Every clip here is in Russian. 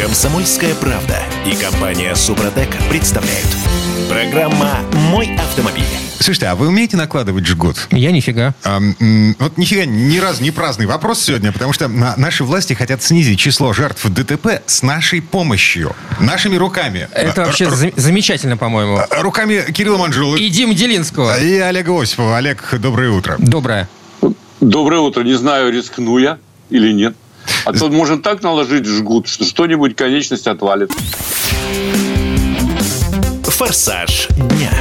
Комсомольская правда и компания Супротек представляют. Программа «Мой автомобиль». Слушайте, а вы умеете накладывать жгут? Я нифига. А, вот нифига ни разу не праздный вопрос сегодня, потому что на- наши власти хотят снизить число жертв ДТП с нашей помощью, нашими руками. Это А, вообще р- за- замечательно, по-моему. р- Руками Кирилла Манжулы И Дим Делинского. и Олега Осипова. Олег, доброе утро. Доброе. Доброе утро. Не знаю, рискну я или нет. А то можно так наложить жгут, что что-нибудь конечность отвалит. «Форсаж дня».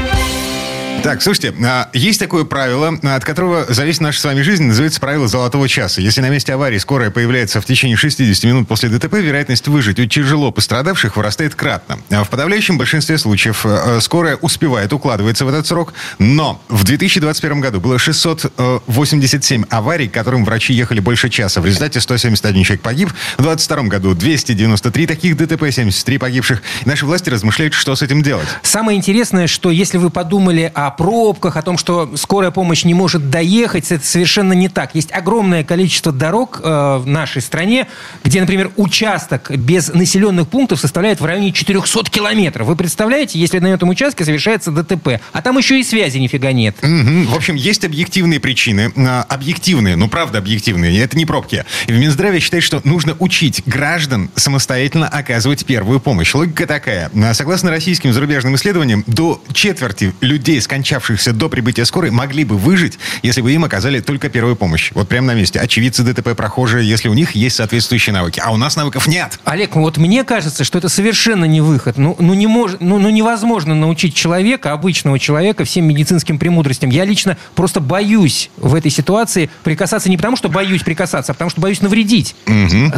Так, слушайте, а, есть такое правило, от которого зависит наша с вами жизнь, называется правило золотого часа. Если на месте аварии скорая появляется в течение 60 минут после ДТП, вероятность выжить у тяжело пострадавших вырастает кратно. А В подавляющем большинстве случаев э, скорая успевает укладываться в этот срок, но в 2021 году было 687 аварий, к которым врачи ехали больше часа. В результате 171 человек погиб. В 2022 году 293 таких ДТП, 73 погибших. Наши власти размышляют, что с этим делать. Самое интересное, что если вы подумали о пробках, о том, что скорая помощь не может доехать, это совершенно не так. Есть огромное количество дорог э, в нашей стране, где, например, участок без населенных пунктов составляет в районе 400 километров. Вы представляете, если на этом участке совершается ДТП, а там еще и связи нифига нет. Мгм. В общем, есть объективные причины. а, Объективные, ну правда объективные, это не пробки. И в Минздраве считают, что нужно учить граждан самостоятельно оказывать первую помощь. Логика такая. Согласно российским зарубежным исследованиям, до четверти людей, скончавшихся до прибытия скорой, могли бы выжить, если бы им оказали только первую помощь. Вот прямо на месте. Очевидцы ДТП, прохожие, если у них есть соответствующие навыки. А у нас навыков нет. Олег, вот мне кажется, что это совершенно не выход. Ну, ну, не мож, ну, ну невозможно научить человека, обычного человека, всем медицинским премудростям. Я лично просто боюсь в этой ситуации прикасаться не потому, что боюсь прикасаться, а потому что боюсь навредить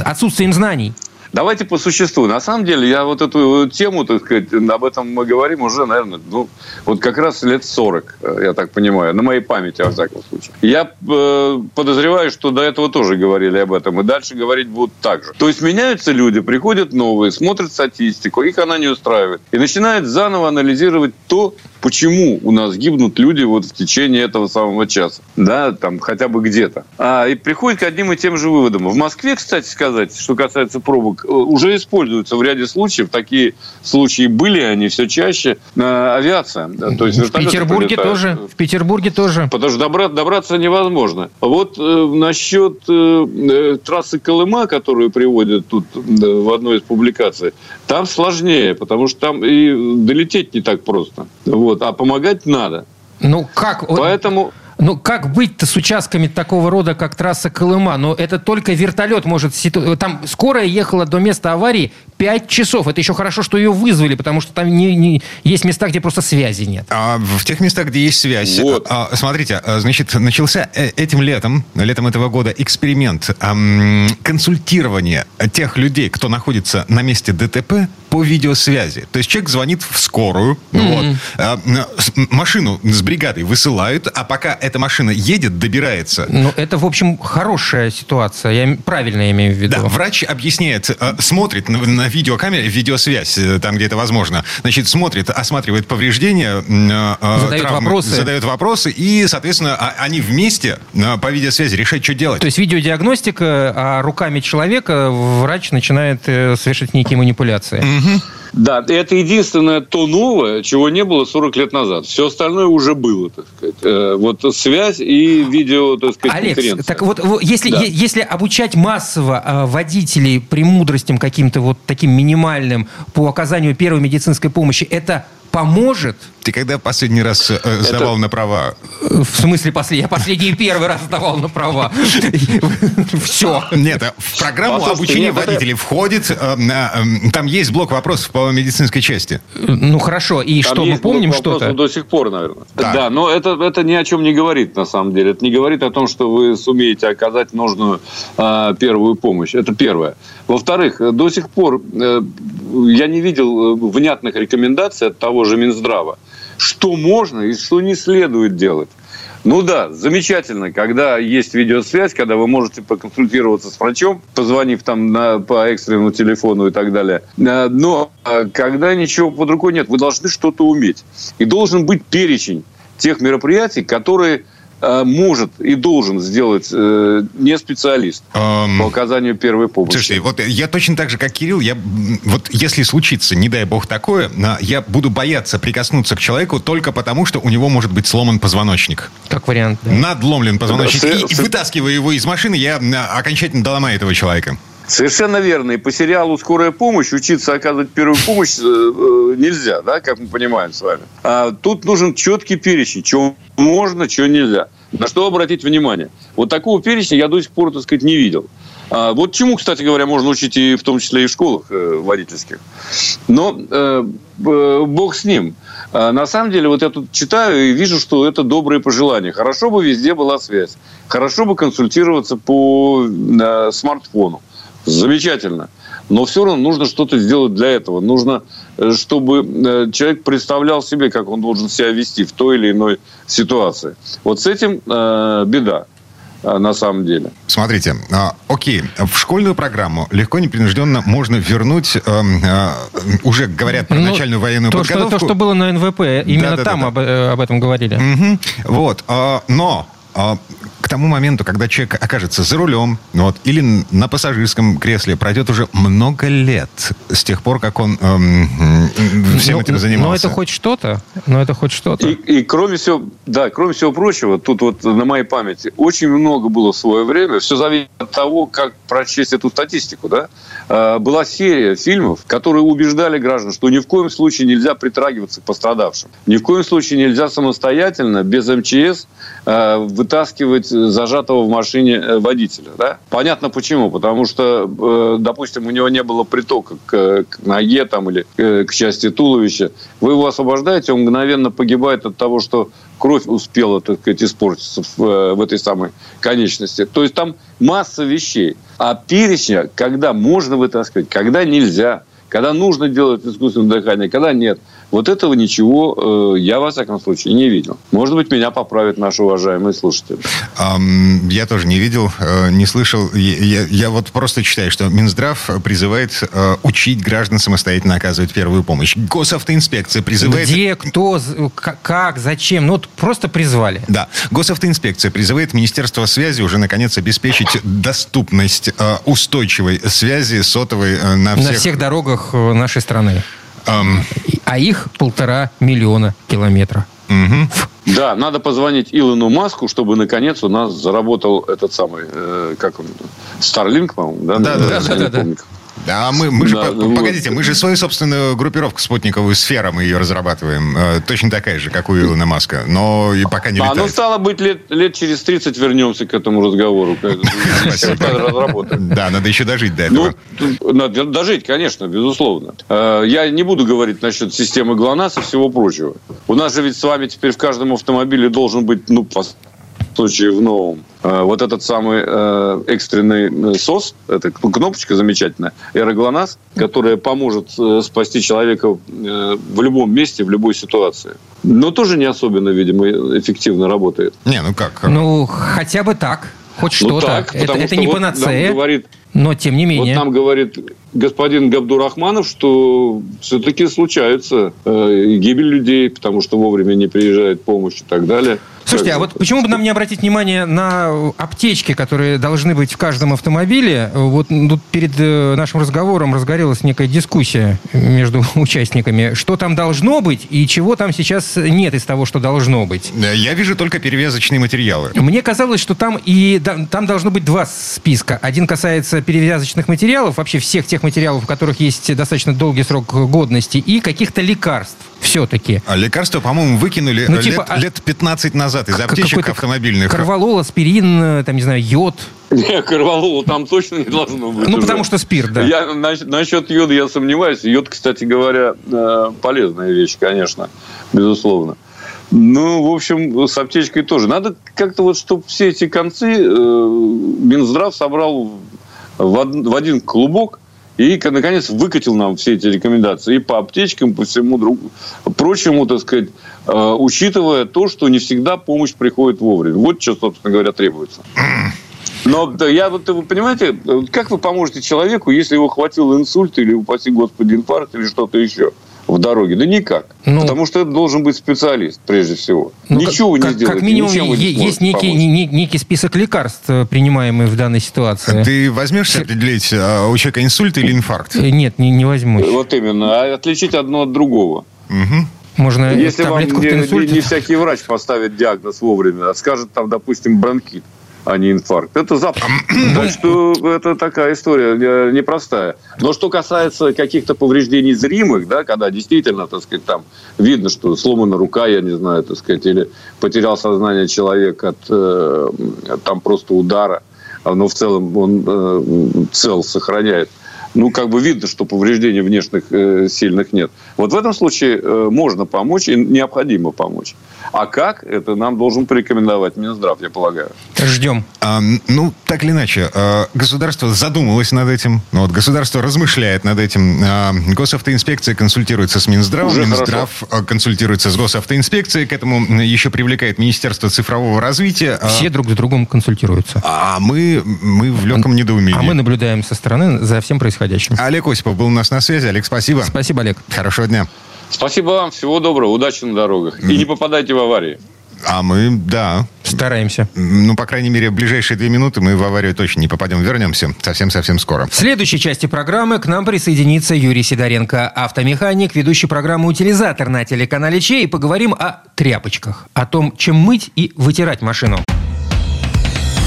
отсутствием знаний. Давайте по существу. На самом деле, я вот эту тему, так сказать, об этом мы говорим уже, наверное, ну, вот как раз лет 40, э, я так понимаю, на моей памяти, во всяком случае. Я э, подозреваю, что до этого тоже говорили об этом, и дальше говорить будут так же. То есть меняются люди, приходят новые, смотрят статистику, их она не устраивает, и начинают заново анализировать то, почему у нас гибнут люди вот в течение этого самого часа, да, там хотя бы где-то. А, и приходят к одним и тем же выводам. В Москве, кстати сказать, что касается пробок, уже используются в ряде случаев, такие случаи были, они все чаще, э, авиация. то есть В Петербурге прилетают. тоже. В Петербурге тоже. Потому что добра- добраться невозможно. Вот э, насчет э, э, трассы Колыма, которую приводят тут э, в одной из публикаций, там сложнее, потому что там и долететь не так просто. Вот, а помогать надо. Ну как? Поэтому Ну, как быть-то с участками такого рода, как трасса Колыма? Ну, это только вертолет может... ситу- Там скорая ехала до места аварии 5 часов. Это еще хорошо, что ее вызвали, потому что там не, не- есть места, где просто связи нет. А в тех местах, где есть связь, Вот. а, смотрите, а, значит, начался э, этим летом, летом этого года, эксперимент ам, консультирования тех людей, кто находится на месте ДТП по видеосвязи. То есть человек звонит в скорую, вот, а, машину с бригадой высылают, а пока эта машина едет, добирается. Ну, это, в общем, хорошая ситуация. Я правильно имею в виду. Да, врач объясняет, э, смотрит на, на видеокамере, видеосвязь, э, там, где это возможно. Значит, смотрит, осматривает повреждения, э, Задает вопросы. задает вопросы, и, соответственно, а- они вместе по видеосвязи решают, что делать. То есть видеодиагностика, а руками человека врач начинает э, совершать некие манипуляции. Да, и это единственное то новое, чего не было 40 лет назад. Все остальное уже было, так сказать. Э, Вот связь и видео, так сказать, конференция. так вот, если, Да. если обучать массово э, водителей премудростям каким-то вот таким минимальным по оказанию первой медицинской помощи, это поможет? Ты когда последний раз э, сдавал на права? Э, В смысле, послед... я последний первый раз сдавал на права. Все. Нет, в программу обучения это- водителей входит, э, э, там есть блок вопросов по медицинской части. Ну хорошо, и что, мы помним что-то? До сих пор, наверное. Да. Но это, это ни о чем не говорит, на самом деле. Это не говорит о том, что вы сумеете оказать нужную а, первую помощь. Это первое. Во-вторых, до сих пор э, я не видел э, внятных рекомендаций от того же Минздрава, что можно и что не следует делать. Ну да, замечательно, когда есть видеосвязь, когда вы можете проконсультироваться с врачом, позвонив там на, по экстренному телефону и так далее. Э, Но э, когда ничего под рукой нет, вы должны что-то уметь. И должен быть перечень тех мероприятий, которые может и должен сделать э, не специалист Эм, по оказанию первой помощи. Слушайте, вот я точно так же, как Кирилл, я вот если случится, не дай бог такое, я буду бояться прикоснуться к человеку только потому, что у него может быть сломан позвоночник. Как вариант, да. Надломлен позвоночник. Да, и, с- и с- вытаскивая его из машины, я а, окончательно доломаю этого человека. Совершенно верно. И по сериалу «Скорая помощь» учиться оказывать первую помощь э, э, нельзя, да, как мы понимаем с вами. А тут нужен четкий перечень, чего можно, чего нельзя. На что обратить внимание? Вот такого перечня я до сих пор, так сказать, не видел. А вот чему, кстати говоря, можно учить и в том числе и в школах э, водительских. Но э, бог с ним. А на самом деле, вот я тут читаю и вижу, что это добрые пожелания. Хорошо бы везде была связь. Хорошо бы консультироваться по э, смартфону. Замечательно. Но все равно нужно что-то сделать для этого. Нужно, э, чтобы э, человек представлял себе, как он должен себя вести в той или иной ситуации. Вот с этим э, беда э, на самом деле. Смотрите, а, окей, в школьную программу легко, непринужденно можно вернуть, эм, а, уже говорят про Ну, начальную военную то, что, подготовку. то, что было на НВП, именно Да-да-да-да. там об, э, об этом говорили. Мгм. Вот, но тому моменту, когда человек окажется за рулем, вот, или на пассажирском кресле, пройдет уже много лет с тех пор, как он эм, м, всем Ну, этим Но занимался. это хоть что-то. Но это хоть что-то. И, и кроме всего, да, кроме всего прочего, тут вот на моей памяти очень много было в свое время. Все зависит от того, как прочесть эту статистику, да. А, Была серия фильмов, которые убеждали граждан, что ни в коем случае нельзя притрагиваться к пострадавшим. Ни в коем случае нельзя самостоятельно, без МЧС, а, вытаскивать зажатого в машине э, водителя. Да? Понятно почему. Потому что, э, допустим, у него не было притока к, к ноге там, или э, к части туловища. Вы его освобождаете, он мгновенно погибает от того, что кровь успела, так сказать, испортиться в, в этой самой конечности. То есть там масса вещей. А перечня, когда можно вытаскивать, когда нельзя, когда нужно делать искусственное дыхание, когда нет. Вот этого ничего э, я, во всяком случае, не видел. Может быть, меня поправят наши уважаемые слушатели. Ам, я тоже не видел, э, не слышал. Я, я- я вот просто читаю, что Минздрав призывает э, учить граждан самостоятельно оказывать первую помощь. Госавтоинспекция призывает... Где, кто, как, зачем? Ну, вот просто призвали. Да. Госавтоинспекция призывает Министерство связи уже, наконец, обеспечить доступность э, устойчивой связи сотовой э, на На всех... всех дорогах э, нашей страны. И- А их полтора миллиона километра. мгм. Да, надо позвонить Илону Маску, чтобы наконец у нас заработал этот самый, э, как он, Старлинг, по-моему, да? Да, да, да, не да, да. Да, мы, мы же, Да, по- ну вот. погодите, мы же свою собственную группировку спутниковую сфера, мы ее разрабатываем. Э, точно такая же, как у Илона Маска. Но и пока не А, ну, летает. стало быть, лет, лет через 30 вернемся к этому разговору. Спасибо. Да, надо еще дожить до этого. Ну, надо дожить, конечно, безусловно. Э, Я не буду говорить насчет системы ГЛОНАСС и всего прочего. У нас же ведь с вами теперь в каждом автомобиле должен быть, ну, случае в новом, э, вот этот самый э, экстренный э, СОС, это кнопочка замечательная, аэроглонасс, которая поможет спасти человека в любом месте, в любой ситуации. Но тоже не особенно, видимо, эффективно работает. Не, ну как? Ну, хотя бы так. Хоть Ну что-то. так, это это что не вот панацея, говорит но тем не менее. Вот нам говорит господин Габдурахманов, что все-таки случается э, гибель людей, потому что вовремя не приезжает помощь и так далее. Слушайте, а вот почему бы нам не обратить внимание на аптечки, которые должны быть в каждом автомобиле? Вот тут перед э, нашим разговором разгорелась некая дискуссия между участниками. Что там должно быть и чего там сейчас нет из того, что должно быть? Э, Я вижу только перевязочные материалы. Мне казалось, что там и там должно быть два списка. Один касается перевязочных материалов, вообще всех тех материалов, у которых есть достаточно долгий срок годности, и каких-то лекарств все-таки. А лекарства, по-моему, выкинули Ну, э, типа, лет, а- лет 15 назад из Как- аптечек какой-то автомобильных. Корвалол, аспирин, э, там, не знаю, йод. Не, Корвалола там точно не должно быть. Ну, уже. потому что спирт, да. Я, нас- насчет йода я сомневаюсь. Йод, кстати говоря, э, полезная вещь, конечно, безусловно. Ну, в общем, с аптечкой тоже. Надо как-то вот, чтобы все эти концы э, Минздрав собрал в, од- в один клубок и, наконец, выкатил нам все эти рекомендации и по аптечкам, по всему другу, прочему, так сказать, э, учитывая то, что не всегда помощь приходит вовремя. Вот что, собственно говоря, требуется. Но да, я вот, вы понимаете, э, как вы поможете человеку, если его хватил инсульт или, упаси господи, инфаркт или что-то еще? В дороге? Да никак. Ну, Потому что это должен быть специалист, прежде всего. Ну, Ничего как, не сделаете. Как минимум, ничем не есть некий, не- некий список лекарств, э, принимаемых в данной ситуации. Ты возьмешься определить, а, у человека инсульт или инфаркт? Э, Нет, не, не возьмусь. Вот именно. А отличить одно от другого. Мгм. Можно Если вам не, не- не всякий врач поставит диагноз вовремя, а скажет там, допустим, бронхит, а не инфаркт. Это запросто. Так что это такая история э, непростая. Но что касается каких-то повреждений зримых, да, когда действительно, так сказать, там видно, что сломана рука, я не знаю, так сказать, или потерял сознание человек от э, там просто удара, а, но в целом он э, цел сохраняет. Ну, как бы видно, что повреждений внешних э, сильных нет. Вот в этом случае э, можно помочь и необходимо помочь. А как? Это нам должен порекомендовать Минздрав, я полагаю. Ждем. А, ну, так или иначе, а, государство задумалось над этим. Ну, вот, государство размышляет над этим. А, Госавтоинспекция консультируется с Минздравом. Уже Минздрав а, консультируется с Госавтоинспекцией. К этому м, еще привлекает Министерство цифрового развития. А, Все друг с другом консультируются. А мы, мы в легком недоумении. А мы наблюдаем со стороны за всем происходящим. Олег Осипов был у нас на связи. Олег, спасибо. Спасибо, Олег. Хорошего дня. Спасибо вам, всего доброго, удачи на дорогах. И не попадайте в аварии. А мы, да, Стараемся. ну, по крайней мере, в ближайшие две минуты мы в аварию точно не попадем. Вернемся совсем-совсем скоро. В следующей части программы к нам присоединится Юрий Сидоренко, автомеханик, ведущий программу «Утилизатор» на телеканале Че, и поговорим о тряпочках, о том, чем мыть и вытирать машину.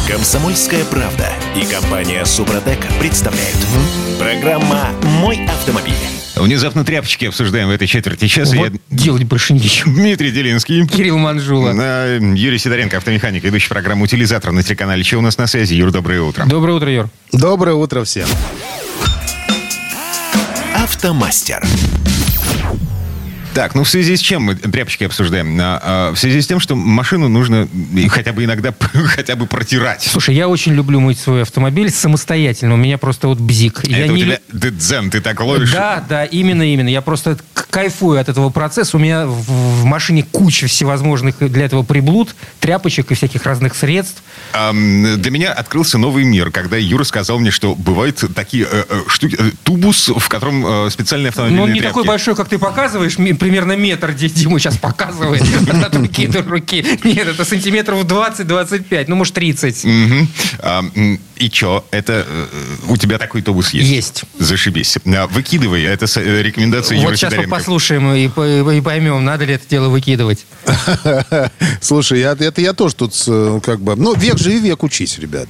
Комсомольская правда и компания Супротек представляют. Программа «Мой автомобиль». Внезапно тряпочки обсуждаем в этой четверти часа. Вот Я делать больше нечего. Дмитрий Делинский. Кирилл Манжула. Юрий Сидоренко, автомеханик, ведущий программу «Утилизатор» на телеканале «Че» у нас на связи. Юр, доброе утро. Доброе утро, Юр. Доброе утро всем. Автомастер. Так, ну в связи с чем мы тряпочки обсуждаем? А, а, в связи с тем, что машину нужно хотя бы иногда хотя бы протирать. Слушай, я очень люблю мыть свой автомобиль самостоятельно. У меня просто вот бзик. я Это у не тебя ты дзен, ты так ловишь. Да, да, именно, именно. Я просто кайфую от этого процесса. У меня в, в машине куча всевозможных для этого приблуд, тряпочек и всяких разных средств. Ам, Для меня открылся новый мир, когда Юра сказал мне, что бывают такие э, э, штуки, э, тубус, в котором э, специальные Но автомобильные он не тряпки. такой большой, как ты показываешь, примерно метр, где Дима сейчас показывает от руки до руки. Нет, это сантиметров 20-25, ну, может, 30. Мгм. А, и чё? Это э, у тебя такой тубус есть? Есть. Зашибись. А, Выкидывай, это э, рекомендация Вот сейчас мы послушаем и, по- и поймем, надо ли это дело выкидывать. Слушай, это я тоже тут э, как бы... Ну, век живи, век учись, ребят.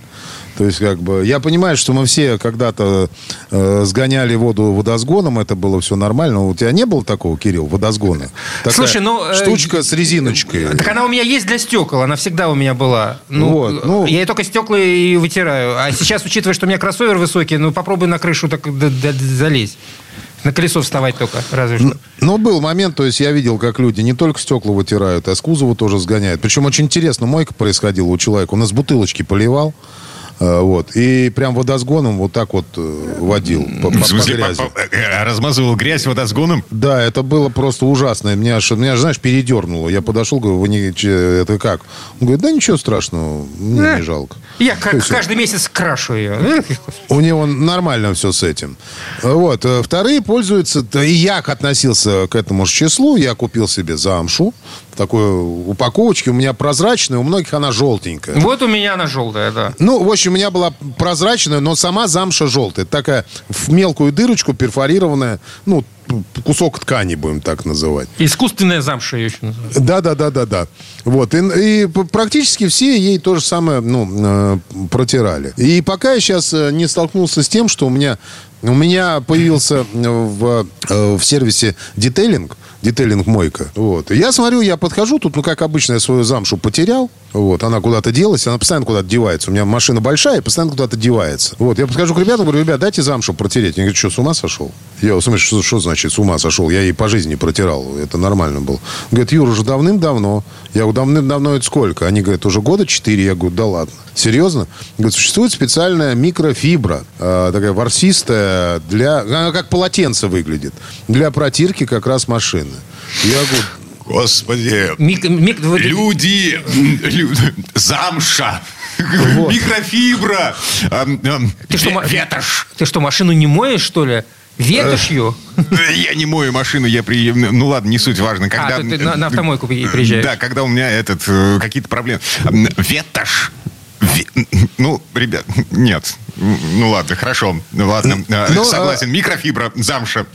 То есть, как бы, я понимаю, что мы все когда-то э, сгоняли воду водосгоном, это было все нормально. У тебя не было такого, Кирилл, водосгона? Такая Слушай, ну, э, Штучка с резиночкой. Так она у меня есть для стекол, она всегда у меня была. Ну, Вот, ну- я только стекла и вытираю. А сейчас, учитывая, что у меня кроссовер высокий, ну попробуй на крышу так залезть. На колесо вставать только, разве что. Ну, был момент, то есть я видел, как люди не только стекла вытирают, а с кузова тоже сгоняют. Причем очень интересно, мойка происходила у человека. Он из бутылочки поливал, э, вот, и прям водосгоном вот так вот э, водил по, по- В по смысле, грязи. по- по- э, размазывал грязь водосгоном? Да, это было просто ужасно. Меня, аж- меня, знаешь, передернуло. Я подошел, говорю, вы не, это как? Он говорит, да ничего страшного, мне Да. не жалко. Я как, есть каждый месяц крашу ее. У него нормально все с этим. Вот. э, Вторые пользуются... И я относился к этому же числу. Я купил себе замшу. Такой упаковочке. У меня прозрачная, у многих она желтенькая. Вот у меня она желтая, да. Ну, в общем, у меня была прозрачная, но сама замша желтая. Такая в мелкую дырочку перфорированная, ну, кусок ткани, будем так называть. Искусственная замша ее еще называют. Да, да, да, да, да. Вот. И, и практически все ей то же самое, ну, э, протирали. И пока я сейчас э, не столкнулся с тем, что у меня, у меня появился э, в, в сервисе детейлинг, детейлинг мойка. Вот. Я смотрю, я подхожу, тут, ну, как обычно, я свою замшу потерял. Вот, она куда-то делась, она постоянно куда-то девается. У меня машина большая, постоянно куда-то девается. Вот, я подхожу к ребятам, говорю, ребят, дайте замшу протереть. Они говорят, что, с ума сошел? Я, в смысле, что, что значит с ума сошел? Я ей по жизни протирал, это нормально было. Говорит, Юра, уже давным-давно. Я говорю, давным-давно это сколько? Они говорят, уже года четыре. Я говорю, да ладно. Серьезно? Говорит, существует специальная микрофибра, э, такая ворсистая, для, она как полотенце выглядит, для протирки как раз машины. Я говорю, Господи, Мик- мик- вот- люди, лю- замша, микрофибра, ам, ам, Ты что, ма- ветошь. Ты что, машину не моешь, что ли? Ветошью? Я не мою машину, я при... Ну ладно, не суть важно. Когда... А, ты на, на автомойку приезжаешь? Да, когда у меня этот, э, какие-то проблемы. Ветошь. Ну, ребят, нет. Ну ладно, хорошо. Ладно, э, ну, согласен. Микрофибра, замша.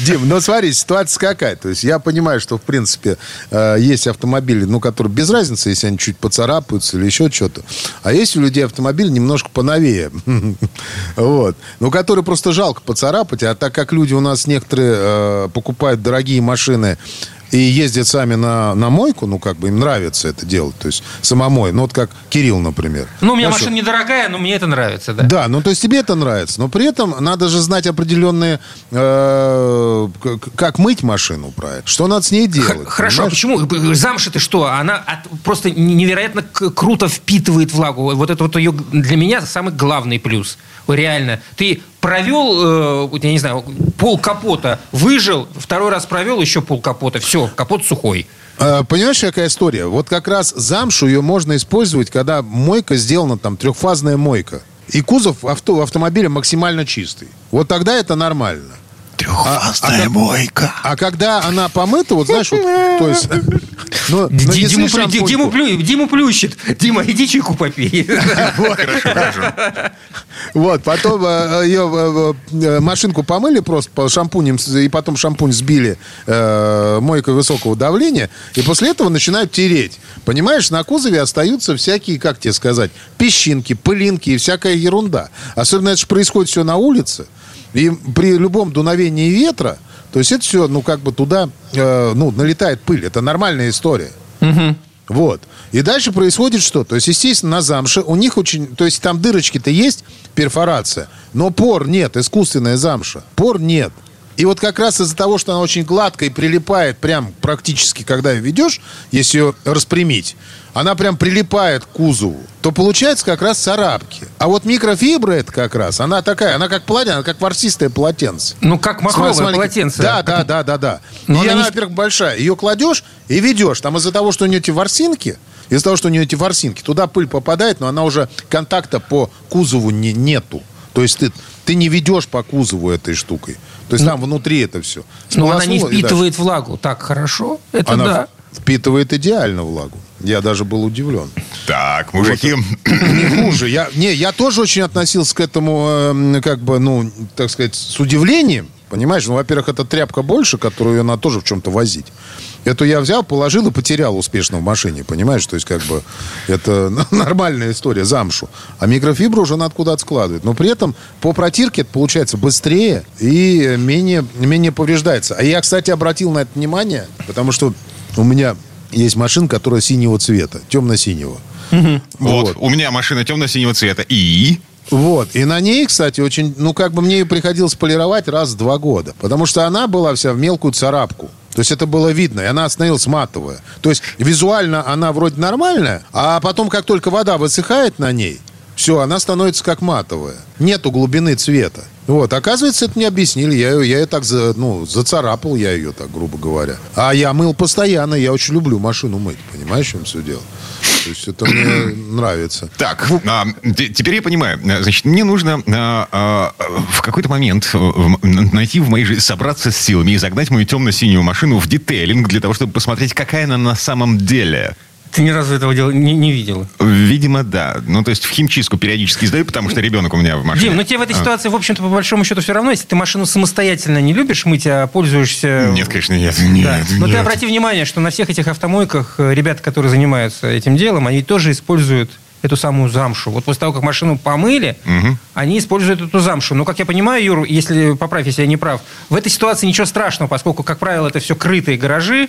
Дим, ну смотри, ситуация какая. То есть я понимаю, что в принципе э, есть автомобили, ну, которые без разницы, если они чуть поцарапаются или еще что-то. А есть у людей автомобиль немножко поновее. Вот. Ну, которые просто жалко поцарапать. А так как люди у нас некоторые э, покупают дорогие машины и ездят сами на, на мойку, ну, как бы им нравится это делать, то есть самомой. Ну, вот как Кирилл, например. Ну, у меня Знаешь, машина недорогая, но мне это нравится, да. Да, ну, то есть тебе это нравится. Но при этом надо же знать определенные, э, как мыть машину правильно, что надо с ней делать. Хорошо, а почему? Замша ты что? Она от, просто невероятно круто впитывает влагу. Вот это вот ее для меня самый главный плюс. Реально. Ты провел, э, я не знаю, пол капота, выжил, второй раз провел еще пол капота, все, капот сухой. А, понимаешь, какая история? Вот как раз замшу ее можно использовать, когда мойка сделана, там, трехфазная мойка. И кузов авто, автомобиля максимально чистый. Вот тогда это нормально. Трехфазная а, а, мойка. А когда она помыта, вот знаешь, вот, то есть... Ну, Диму, плю, Диму, плю, Диму плющит. Дима, иди чайку попей. Хорошо, хорошо. Вот, потом э, ее э, машинку помыли просто по шампунем, и потом шампунь сбили э, мойкой высокого давления, и после этого начинают тереть. Понимаешь, на кузове остаются всякие, как тебе сказать, песчинки, пылинки и всякая ерунда. Особенно это же происходит все на улице. И при любом дуновении ветра, то есть это все, ну, как бы туда, э, ну, налетает пыль. Это нормальная история. Угу. Вот. И дальше происходит что? То есть, естественно, на замше у них очень... То есть, там дырочки-то есть, перфорация, но пор нет, искусственная замша. Пор нет. И вот как раз из-за того, что она очень гладкая и прилипает прям практически, когда ее ведешь, если ее распрямить, она прям прилипает к кузову, то получается как раз царапки. А вот микрофибра это как раз, она такая, она как полотенце, она как ворсистое полотенце. Ну, как махровое Смотри, полотенце. Да, да, да, да, да. Но и она, не... во-первых, большая. Ее кладешь и ведешь. Там из-за того, что у нее эти ворсинки, из-за того, что у нее эти ворсинки, туда пыль попадает, но она уже контакта по кузову не, нету. То есть ты, ты не ведешь по кузову этой штукой. То есть ну, там внутри это все. Но она не впитывает влагу так хорошо. Это она да. впитывает идеально влагу. Я даже был удивлен. Так, мужики. Вот. Не хуже. Я, не, я тоже очень относился к этому, э, как бы, ну, так сказать, с удивлением. Понимаешь? Ну, во-первых, это тряпка больше, которую надо тоже в чем-то возить. Эту я взял, положил и потерял успешно в машине, понимаешь? То есть, как бы, это нормальная история, замшу. А микрофибру уже надо куда-то складывать. Но при этом по протирке это получается быстрее и менее, менее повреждается. А я, кстати, обратил на это внимание, потому что у меня есть машина, которая синего цвета, темно-синего. Угу. Вот. вот. У меня машина темно-синего цвета. И? Вот. И на ней, кстати, очень... Ну, как бы мне ее приходилось полировать раз в два года. Потому что она была вся в мелкую царапку. То есть это было видно, и она остановилась матовая. То есть визуально она вроде нормальная, а потом, как только вода высыхает на ней, все, она становится как матовая. Нету глубины цвета. Вот, оказывается, это не объяснили. Я, я ее так за, ну, зацарапал, я ее так, грубо говоря. А я мыл постоянно, я очень люблю машину мыть. Понимаешь, в чем все дело? То есть это мне нравится. Так, а, теперь я понимаю. Значит, мне нужно а, а, в какой-то момент найти в моей жизни, собраться с силами и загнать мою темно-синюю машину в детейлинг для того, чтобы посмотреть, какая она на самом деле. Ты ни разу этого дела не, не видел? Видимо, да. Ну, то есть в химчистку периодически сдаю, потому что ребенок у меня в машине. Дим, ну тебе в этой а. ситуации, в общем-то, по большому счету все равно, если ты машину самостоятельно не любишь мыть, а пользуешься... Нет, конечно, нет. нет да. Но нет. ты обрати внимание, что на всех этих автомойках э, ребята, которые занимаются этим делом, они тоже используют эту самую замшу. Вот после того, как машину помыли, угу. они используют эту замшу. Но, как я понимаю, Юр, если поправь, если я не прав, в этой ситуации ничего страшного, поскольку, как правило, это все крытые гаражи,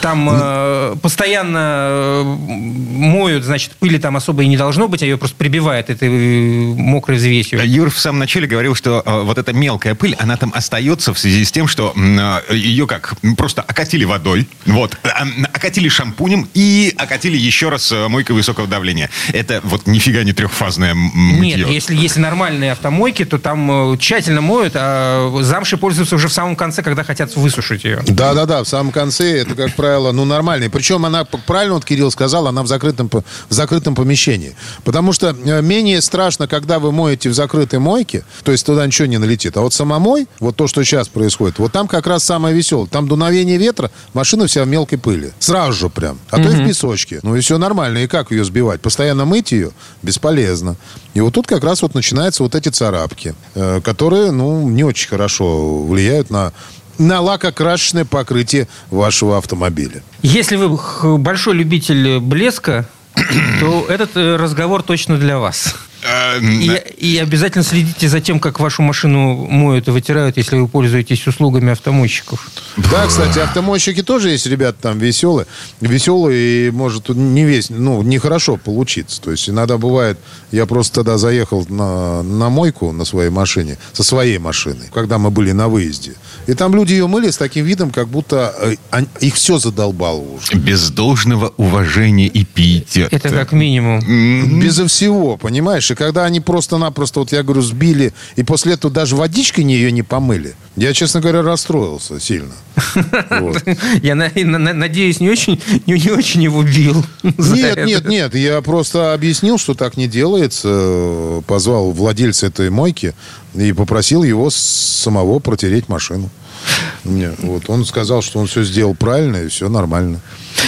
там э, постоянно э, моют, значит, пыли там особо и не должно быть, а ее просто прибивает этой э, мокрой взвесью. Юр в самом начале говорил, что э, вот эта мелкая пыль, она там остается в связи с тем, что э, ее как просто окатили водой, вот, э, окатили шампунем и окатили еще раз э, мойкой высокого давления. Это вот нифига не трехфазное мытье. Нет, если, если нормальные автомойки, то там тщательно моют, а замши пользуются уже в самом конце, когда хотят высушить ее. Да-да-да, в самом конце это, как правило, ну, нормальные. Причем она, правильно вот Кирилл сказал, она в закрытом, в закрытом помещении. Потому что э, менее страшно, когда вы моете в закрытой мойке, то есть туда ничего не налетит. А вот самомой, вот то, что сейчас происходит, вот там как раз самое веселое. Там дуновение ветра, машина вся в мелкой пыли. Сразу же прям. А то и в песочке. Ну и все нормально. И как ее сбивать? Постоянно мыть ее бесполезно. И вот тут как раз вот начинаются вот эти царапки, э, которые, ну, не очень хорошо влияют на на лакокрасочное покрытие вашего автомобиля. Если вы большой любитель блеска, то этот э, разговор точно для вас. Э, И, и обязательно следите за тем, как вашу машину моют и вытирают, если вы пользуетесь услугами автомойщиков. Да, кстати, автомойщики тоже есть, ребята, там веселые. Веселые, и может не весь, ну, нехорошо получиться. То есть иногда бывает, я просто тогда заехал на, на мойку на своей машине, со своей машиной, когда мы были на выезде. И там люди ее мыли с таким видом, как будто э, он- их все задолбало уже. Без должного уважения и питья. Это как минимум. Безо всего, понимаешь? И когда они просто-напросто, вот я говорю, сбили, и после этого даже водичкой ее не помыли, я, честно говоря, расстроился сильно. Я на- на- на- надеюсь, не очень, не, очень его бил. Нет, нет, нет, я просто объяснил, что так не делается. Э, Позвал владельца этой мойки и попросил его самого протереть машину. Вот он сказал, что он все сделал правильно и все нормально.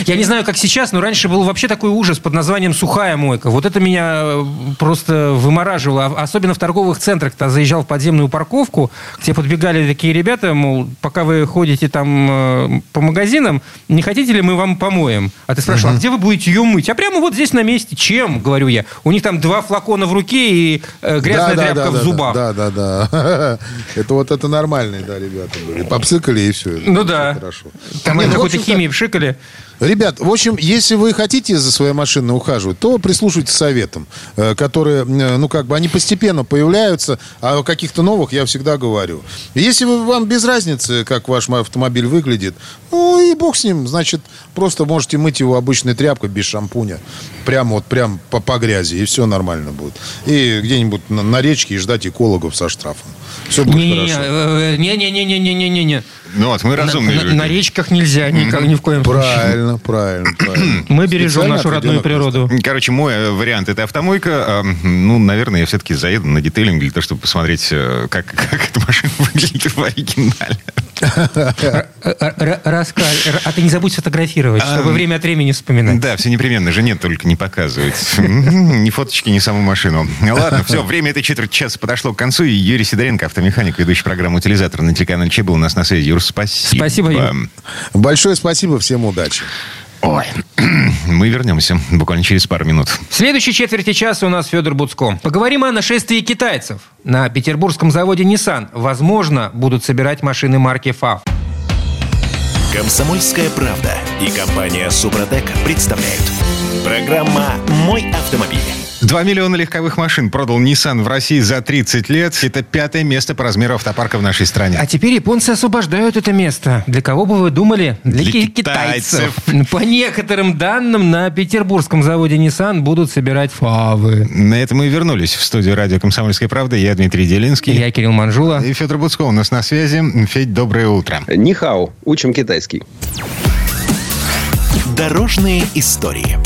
Я не знаю, как сейчас, но раньше был вообще такой ужас под названием «сухая мойка». Вот это меня э, просто вымораживало. А- Особенно в торговых центрах. Ты заезжал в подземную парковку, к тебе подбегали такие ребята, мол, пока вы ходите там э, по магазинам, не хотите ли мы вам помоем? А ты спрашивал, а где вы будете ее мыть? А прямо вот здесь на месте. Чем, говорю я. У них там два флакона в руке и э, грязная Да, тряпка да, в да, зубах. Да, да, да. Это вот это нормальные, да, ребята были. Попсыкали и все. Ну да. Хорошо. Там ну, в какой-то химией пшикали. Ребят, в общем, если вы хотите за своей машиной ухаживать, то прислушивайтесь к советам, э, которые, э, ну, как бы, они постепенно появляются, а о каких-то новых я всегда говорю. Если вы, вам без разницы, как ваш автомобиль выглядит, ну, и бог с ним, значит, просто можете мыть его обычной тряпкой, без шампуня, прямо вот, прям по, по грязи, и все нормально будет. И где-нибудь на, на речке и ждать экологов со штрафом. Все будет хорошо. э, Не-не-не-не-не-не-не-не. Ну вот, мы разумные на, люди. на речках нельзя никак, ни в коем случае. Правильно, правильно, правильно. Мы бережем Специально нашу родную природу. Короче, мой э, вариант это автомойка. А, Ну, наверное, я все-таки заеду на детейлинг для того, чтобы посмотреть, э, как, как эта машина выглядит в оригинале. Р- р- Рассказь. Р- А ты не забудь сфотографировать, чтобы время от времени вспоминать. Да, все непременно. Жене только не показывать. Ни фоточки, ни саму машину. Ладно, все, время этой четверти часа подошло к концу. И Юрий Сидоренко, автомеханик, ведущий программу «Утилизатор» на телеканале Че был у нас на связи. Юр, спасибо. Спасибо, Юр. Большое спасибо, всем удачи. Ой, мы вернемся буквально через пару минут. В следующей четверти часа у нас Федор Буцко. Поговорим о нашествии китайцев. На петербургском заводе Nissan, возможно, будут собирать машины марки FAV. Комсомольская правда и компания Супротек представляют. Программа «Мой автомобиль». 2 миллиона легковых машин продал Nissan в России за 30 лет. Это пятое место по размеру автопарка в нашей стране. А теперь японцы освобождают это место. Для кого бы вы думали? Для, Для ки- китайцев. По некоторым данным, на петербургском заводе Nissan будут собирать фавы. На этом мы и вернулись в студию радио «Комсомольская правда». Я Дмитрий Делинский. Я Кирилл Манжула. И Федор Буцко у нас на связи. Федь, доброе утро. Нихао, учим китайский. Дорожные истории.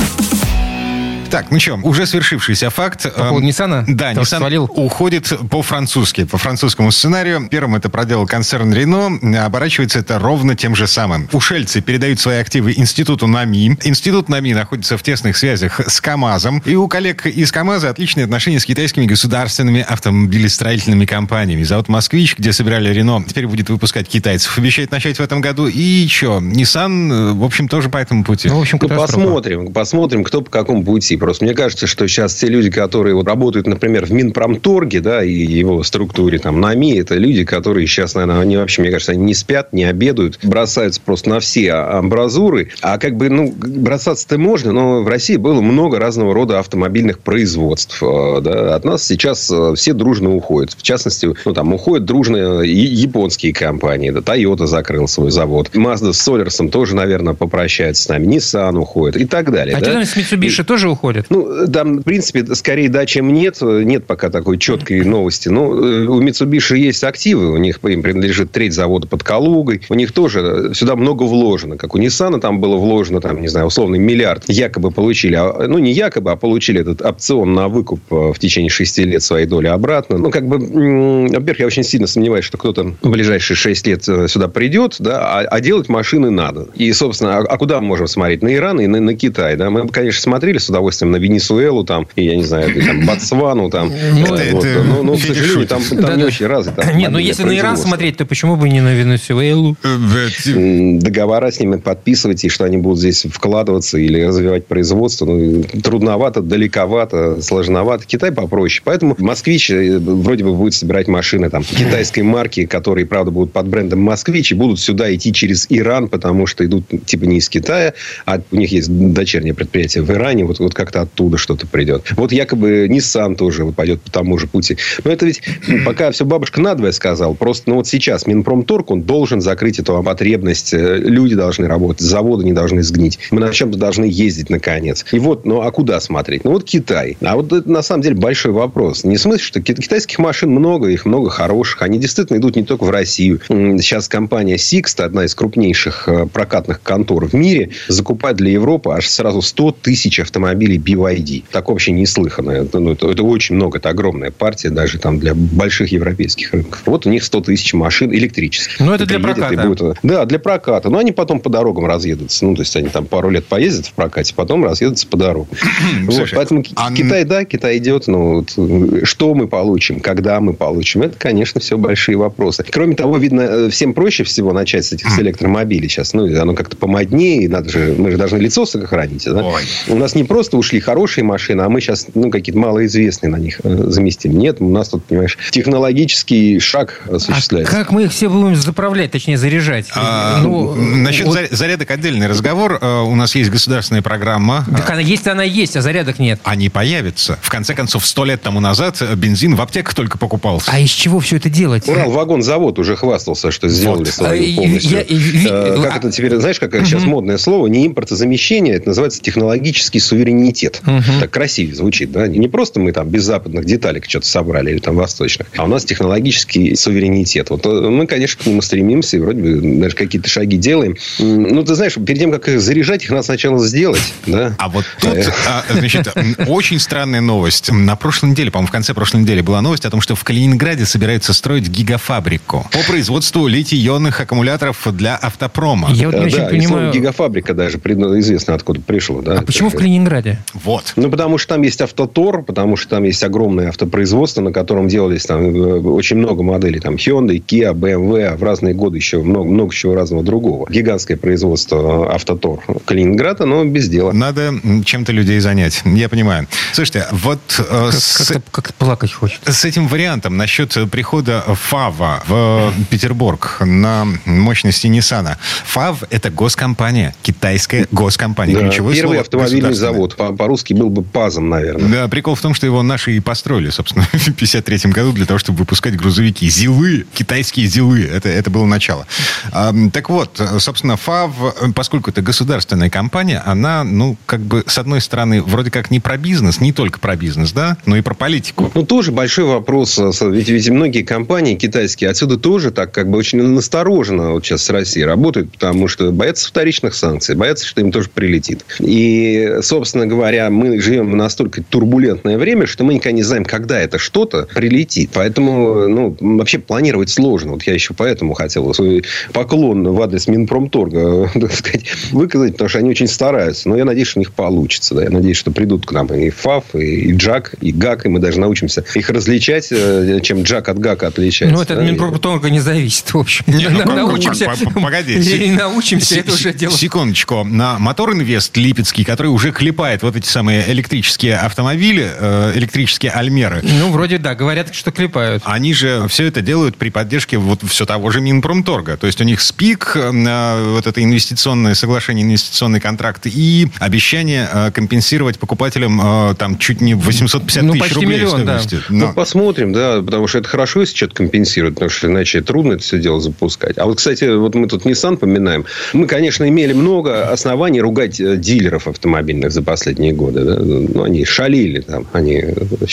Так, ну что, уже свершившийся факт. По поводу Эм, Ниссана? Да, Потому Nissan свалил? уходит по-французски, по французскому сценарию. Первым это проделал концерн Рено. Оборачивается это ровно тем же самым. Ушельцы передают свои активы Институту НАМИ. Институт НАМИ находится в тесных связях с КАМАЗом. И у коллег из КАМАЗа отличные отношения с китайскими государственными автомобилестроительными компаниями. Завод «Москвич», где собирали Рено, теперь будет выпускать китайцев. Обещает начать в этом году. И еще, Nissan, э, в общем, тоже по этому пути. Ну, в общем, Ну, посмотрим, посмотрим, кто по какому пути. Просто мне кажется, что сейчас те люди, которые вот работают, например, в Минпромторге, да, и его структуре, там, НАМИ, это люди, которые сейчас, наверное, они вообще, мне кажется, они не спят, не обедают, бросаются просто на все амбразуры. А как бы, ну, бросаться-то можно, но в России было много разного рода автомобильных производств. э, Да. От нас сейчас э, все дружно уходят. В частности, ну, там, уходят дружно и японские компании. Да, Toyota закрыл свой завод. Mazda с Солерсом тоже, наверное, попрощается с нами. Nissan уходит и так далее. А да. с Mitsubishi тоже уходит? Проходит? Ну, там, в принципе, скорее да, чем нет. Нет пока такой четкой новости. Ну, у Mitsubishi есть активы. У них им принадлежит треть завода под Калугой. У них тоже сюда много вложено. Как у Nissan там было вложено, там, не знаю, условный миллиард. Якобы получили, а, ну, не якобы, а получили этот опцион на выкуп в течение шести лет своей доли обратно. Ну, как бы, во-первых, я очень сильно сомневаюсь, что кто-то в ближайшие шесть лет э, сюда придет, да, а, а делать машины надо. И, собственно, а, а куда мы можем смотреть? На Иран и на, на Китай, да? Мы, конечно, смотрели с удовольствием на Венесуэлу, там, и, я не знаю, там, Ботсвану, там. Ну, но, к сожалению, там, не очень развито. Нет, ну если на Иран смотреть, то почему бы не на Венесуэлу? Э, договора с ними подписывать, и что они будут здесь вкладываться или развивать производство. Ну, трудновато, далековато, сложновато. Китай попроще. Поэтому москвич э, вроде бы будет собирать машины там, китайской марки, которые, правда, будут под брендом москвич, и будут сюда идти через Иран, потому что идут типа не из Китая, а у них есть дочернее предприятие в Иране, вот, вот как-то оттуда что-то придет. Вот якобы Nissan тоже вот пойдет по тому же пути. Но это ведь пока все бабушка надвое сказал. Просто ну, вот сейчас Минпромторг, он должен закрыть эту потребность. Э, Люди должны работать, заводы не должны сгнить. Мы на чем-то должны ездить, наконец. И вот, ну, а куда смотреть? Ну, вот Китай. А вот это, на самом деле, большой вопрос. Не в смысле, что ки- китайских машин много, их много хороших. Они действительно идут не только в Россию. Сейчас компания Sixt, одна из крупнейших э, прокатных контор в мире, закупает для Европы аж сразу 100 тысяч автомобилей BYD. Так вообще неслыханно. Это, ну, это, это очень много. Это огромная партия даже там для больших европейских рынков. Вот у них 100 тысяч машин электрических. Ну, это для проката. будет- да, для проката. Но они потом по дорогам разъедутся. Ну, то есть, они там пару лет поездят в прокате, потом разъедутся по дорогам. Вот, Слушай, Поэтому а Китай, да, Китай идет. Но вот, э, что мы получим, когда мы получим, это, конечно, все большие вопросы. Кроме того, видно, э, всем проще всего начать с этих с электромобилей сейчас. Ну, оно как-то помоднее. Надо же, мы же должны лицо сохранить. да? Ой. У нас не просто ушли хорошие машины, а мы сейчас ну, какие-то малоизвестные на них э, заместим. Нет, у нас тут, понимаешь, технологический шаг А осуществляется. как мы их все будем заправлять, точнее заряжать? а, Ну, Насчет вот- заря- зарядок отдельный разговор. Э, У нас есть государственная программа. Так она есть, она есть, а зарядок нет. Они появятся. В конце концов, сто лет тому назад э, бензин в аптеках только покупался. А из чего все это делать? Урал-вагонзавод уже хвастался, что сделали Вот. свою А, полностью. я- и- как а- это теперь, знаешь, как сейчас модное слово? Не импортозамещение, это называется технологический суверенитет. Так красивее звучит, да? Не просто мы там без западных деталек что-то собрали или там восточных, а у нас технологический суверенитет. Вот э, мы, конечно, к нему стремимся и вроде бы даже какие-то шаги делаем. Ну, ты знаешь, перед тем, как их заряжать, их надо сначала сделать, да? А вот тут, Э. а, значит, очень странная новость. На прошлой неделе, по-моему, в конце прошлой недели была новость о том, что в Калининграде собираются строить гигафабрику по производству литий-ионных аккумуляторов для автопрома. Я вот не Э, очень да, понимаю, гигафабрика даже известно, откуда пришло, да? а почему в Это- Вот. Ну, потому что там есть автотор, потому что там есть огромное автопроизводство, на котором делались там э, очень много моделей. Там Hyundai, Kia, BMW, а в разные годы еще много, много чего разного другого. Гигантское производство э, автотор Калининграда, но без дела. Надо чем-то людей занять. Я понимаю. Слушайте, вот э, Как- с, Как-то как плакать хочется. с этим вариантом насчет прихода ФАВа в Петербург на мощности Ниссана. ФАВ – это госкомпания, китайская госкомпания. Да, Ключевое Первый слово автомобильный завод. По- По-русски был бы ПАЗом, наверное. Да, прикол в том, что его наши и построили, собственно, в 53 году для того, чтобы выпускать грузовики. Зилы, китайские зилы. Это, это было начало. А, так вот, собственно, ФАВ, поскольку это государственная компания, она, ну, как бы, с одной стороны, вроде как не про бизнес, не только про бизнес, да, но и про политику. Ну, тоже большой вопрос. Ведь, ведь многие компании китайские отсюда тоже так как бы очень настороженно вот сейчас с Россией работают, потому что боятся вторичных санкций, боятся, что им тоже прилетит. И, собственно говоря, мы живем в настолько турбулентное время, что мы никогда не знаем, когда это что-то прилетит. Поэтому, ну, вообще планировать сложно. Вот я еще поэтому хотел свой поклон в адрес Минпромторга, так сказать, выказать, потому что они очень стараются. Но я надеюсь, что у них получится. Да? Я надеюсь, что придут к нам и ФАФ, и Джак, и ГАК, и мы даже научимся их различать, э, чем Джак от ГАКа отличается. Ну, это от да? Минпромторга не зависит, в общем. Не, ну, Научимся. как- п- Погодите. И научимся, это уже дело. Секундочку. На Мотор Инвест Липецкий, который уже клепает вот эти самые электрические автомобили, э, электрические Альмеры, Ну, вроде да, говорят, что клепают. Они же все это делают при поддержке вот все того же Минпромторга. То есть у них СПИК, э, вот это инвестиционное соглашение, инвестиционный контракт и обещание э, компенсировать покупателям там чуть не 850 Ну, тысяч почти рублей миллион, да. Ну, Но- посмотрим, да, потому что это хорошо, если что-то компенсирует, потому что иначе трудно это все дело запускать. А вот, кстати, вот мы тут Nissan поминаем. Мы, конечно, имели много оснований ругать дилеров автомобильных за последнее последние годы. Да? Ну, они шалили там, они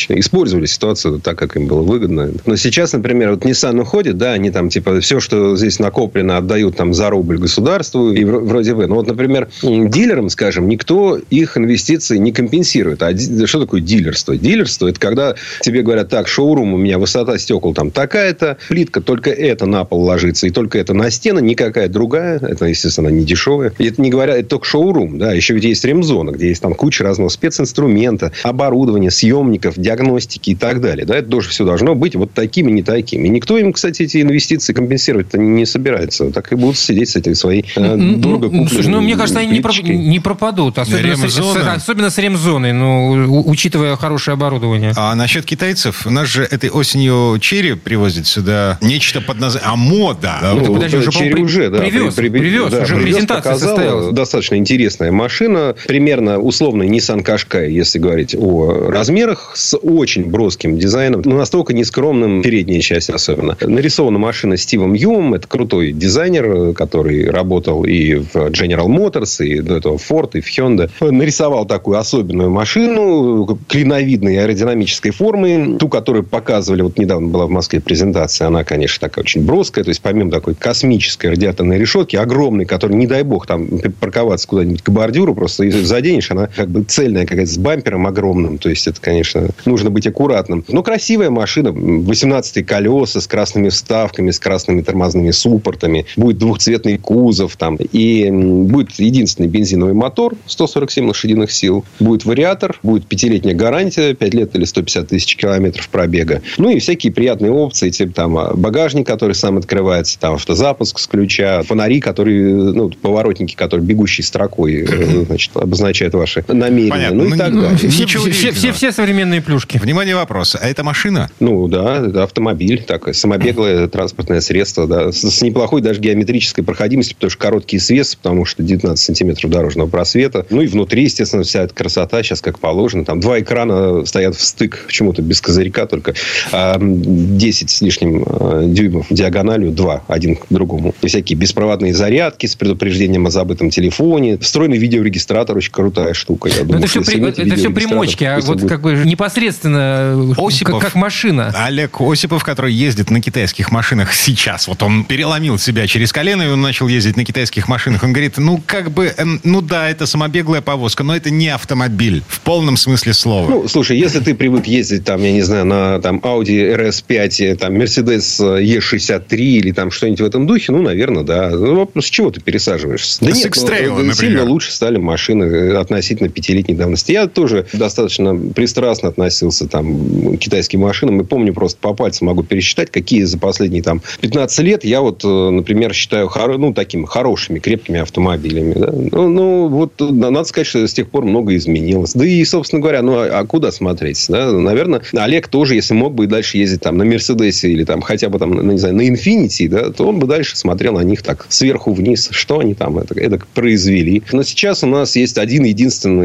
использовали ситуацию так, как им было выгодно. Но сейчас, например, вот Nissan уходит, да, они там, типа, все, что здесь накоплено, отдают там за рубль государству и вроде бы. Ну, вот, например, дилерам, скажем, никто их инвестиции не компенсирует. А что такое дилерство? Дилерство – это когда тебе говорят, так, шоурум у меня высота стекол там такая-то, плитка только это на пол ложится, и только это на стены, никакая другая. Это, естественно, не дешевая. И это не говоря, это только шоурум, да, еще ведь есть ремзона, где есть там куча разного специнструмента, оборудования, съемников, диагностики и так далее. Да, это тоже все должно быть вот такими, не такими. И никто им, кстати, эти инвестиции компенсировать не собирается. Так и будут сидеть с этой своей э, дорого Слушай, ну, мне кажется, они не, проп, не пропадут. Особенно с, с, особенно с ремзоной, ну, учитывая хорошее оборудование. А насчет китайцев, у нас же этой осенью Черри привозит сюда нечто под названием... А мода! Ну, да, подожди, уже, Черри уже, да. Привез, при, при, привез, да, уже привез, презентация состоялась. Достаточно интересная машина. Примерно условный Nissan Qashqai, если говорить о размерах, с очень броским дизайном. Но настолько нескромным, передняя часть особенно. Нарисована машина Стивом Юмом. Это крутой дизайнер, который работал и в General Motors, и до этого Ford, и в Hyundai. Нарисовал такую особенную машину клиновидной аэродинамической формы. Ту, которую показывали, вот недавно была в Москве презентация. Она, конечно, такая очень броская. То есть, помимо такой космической радиаторной решетки, огромной, которой, не дай бог, там парковаться куда-нибудь к бордюру, просто заденешь, она как бы цельная какая-то с бампером огромным. То есть, это, конечно, нужно быть аккуратным. Но красивая машина. 18 колеса с красными вставками, с красными тормозными суппортами. Будет двухцветный кузов там. И будет единственный бензиновый мотор 147 лошадиных сил. Будет вариатор, будет пятилетняя гарантия, 5 лет или 150 тысяч километров пробега. Ну и всякие приятные опции, типа там а, багажник, который сам открывается, там автозапуск с ключа, фонари, которые, ну, поворотники, которые бегущей строкой, э, значит, обозначают ваши намерения. Понятно. Ну и ну, так далее. Все, все, все, все современные плюшки. Внимание, вопрос. А это машина? Ну да, это автомобиль, такое самобеглое транспортное средство, да, с, с неплохой даже геометрической проходимостью, потому что короткий свес, потому что 19 сантиметров дорожного просвета. Ну и внутри, естественно, вся эта красота сейчас как положено. Там два экрана стоят в стык, почему-то без козырька только. 10 а, с лишним а, дюймов диагональю, два, один к другому. И всякие беспроводные зарядки с предупреждением о забытом телефоне. Встроенный видеорегистратор, очень крутая штука. Я думаю, это все, при, это все примочки, а вот будет. как бы непосредственно Осипов, как, как машина. Олег Осипов, который ездит на китайских машинах сейчас, вот он переломил себя через колено, и он начал ездить на китайских машинах. Он говорит, ну, как бы, эм, ну да, это самобеглая повозка, но это не автомобиль в полном смысле слова. Ну, слушай, если ты привык ездить там, я не знаю, на там Audi RS5, там Mercedes E63 или там что-нибудь в этом духе, ну, наверное, да. Ну, с чего ты пересаживаешься? Да с нет, ну, сильно лучше стали машины относительно пятилетней давности. Я тоже достаточно пристрастно относился там, к китайским машинам. И помню, просто по пальцам могу пересчитать, какие за последние там 15 лет я вот, э, например, считаю ну, такими хорошими, крепкими автомобилями. Да? Ну, ну, вот надо сказать, что с тех пор много изменилось. Да и, собственно говоря, ну, а, а куда смотреть? Да? Наверное, Олег тоже, если мог бы и дальше ездить там на Мерседесе или там хотя бы там, ну, не знаю, на Инфинити, да, то он бы дальше смотрел на них так сверху вниз, что они там это, это произвели. Но сейчас у нас есть один единственный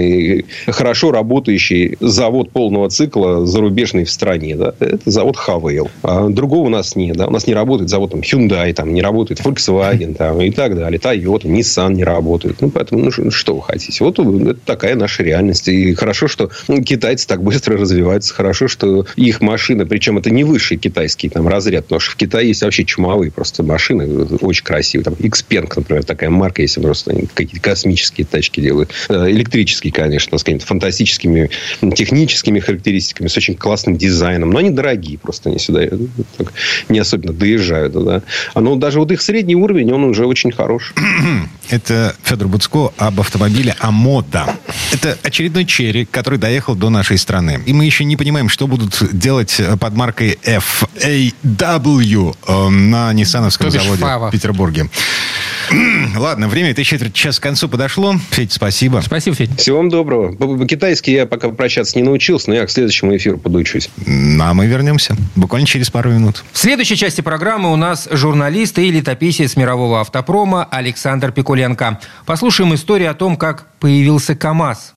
хорошо работающий завод полного цикла зарубежный в стране. Да? Это завод Хавейл. А другого у нас нет. Да? У нас не работает завод там, Hyundai, там, не работает Volkswagen там, и так далее. Toyota, Nissan не работает. Ну, поэтому, ну, что вы хотите? Вот это такая наша реальность. И хорошо, что ну, китайцы так быстро развиваются. Хорошо, что их машины, причем это не высший китайский там, разряд, потому что в Китае есть вообще чумовые просто машины, очень красивые. Там Xpeng, например, такая марка есть, просто какие-то космические тачки делают. Э, электрические, конечно, с какими-то фантастическими техническими характеристиками, с очень классным дизайном. Но они дорогие, просто они сюда э, не особенно доезжают. Да. А ну, даже вот их средний уровень, он уже очень хорош. Это Федор Буцко об автомобиле Амода. Это очередной черри, который доехал до нашей страны. И мы еще не понимаем, что будут делать под маркой FAW э, на Ниссановском заводе в Петербурге. Ладно, время этой четверти час к концу подошло. Федь, спасибо. Спасибо, Федь. Всего вам доброго. По-китайски я пока прощаться не научился, но я к следующему эфиру подучусь. А мы вернемся буквально через пару минут. В следующей части программы у нас журналист и летописец мирового автопрома Александр Пикуленко. Послушаем историю о том, как появился КАМАЗ.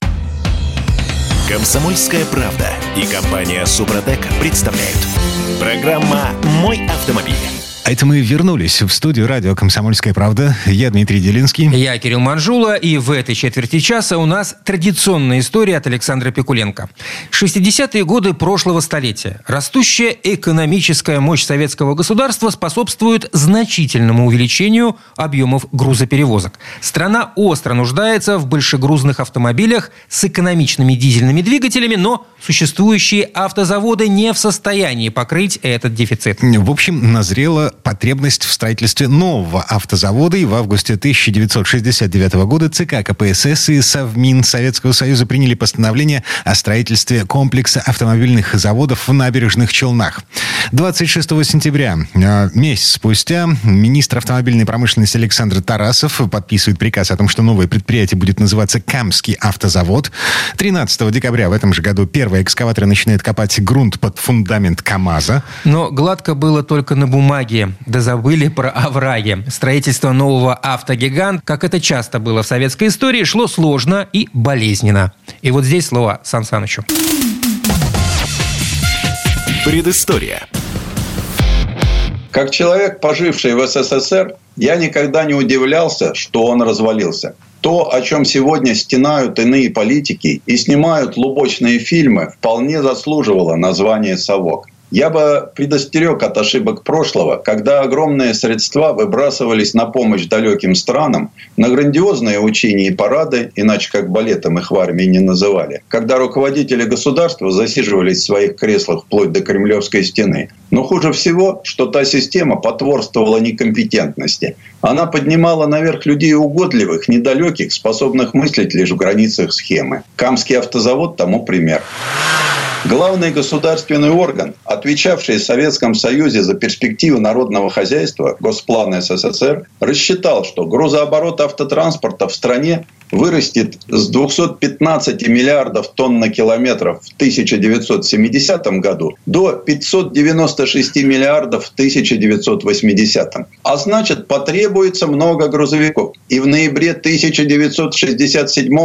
Комсомольская правда и компания Супротек представляют. Программа «Мой автомобиль». А это мы вернулись в студию радио «Комсомольская правда». Я Дмитрий Делинский. Я Кирилл Манжула. И в этой четверти часа у нас традиционная история от Александра Пикуленко. 60-е годы прошлого столетия. Растущая экономическая мощь советского государства способствует значительному увеличению объемов грузоперевозок. Страна остро нуждается в большегрузных автомобилях с экономичными дизельными двигателями, но существующие автозаводы не в состоянии покрыть этот дефицит. В общем, назрела потребность в строительстве нового автозавода, и в августе 1969 года ЦК КПСС и Совмин Советского Союза приняли постановление о строительстве комплекса автомобильных заводов в набережных Челнах. 26 сентября, э, месяц спустя, министр автомобильной промышленности Александр Тарасов подписывает приказ о том, что новое предприятие будет называться Камский автозавод. 13 декабря в этом же году первый экскаватор начинает копать грунт под фундамент КАМАЗа. Но гладко было только на бумаге да забыли про овраги. Строительство нового автогигант, как это часто было в советской истории, шло сложно и болезненно. И вот здесь слово Сан Санычу. Предыстория. Как человек, поживший в СССР, я никогда не удивлялся, что он развалился. То, о чем сегодня стенают иные политики и снимают лубочные фильмы, вполне заслуживало названия «Совок». Я бы предостерег от ошибок прошлого, когда огромные средства выбрасывались на помощь далеким странам, на грандиозные учения и парады, иначе как балетом их в армии не называли, когда руководители государства засиживались в своих креслах вплоть до Кремлевской стены. Но хуже всего, что та система потворствовала некомпетентности. Она поднимала наверх людей угодливых, недалеких, способных мыслить лишь в границах схемы. Камский автозавод тому пример. Главный государственный орган, отвечавший в Советском Союзе за перспективы народного хозяйства, Госплан СССР, рассчитал, что грузооборот автотранспорта в стране вырастет с 215 миллиардов тонн на километр в 1970 году до 596 миллиардов в 1980. А значит, потребуется много грузовиков. И в ноябре 1967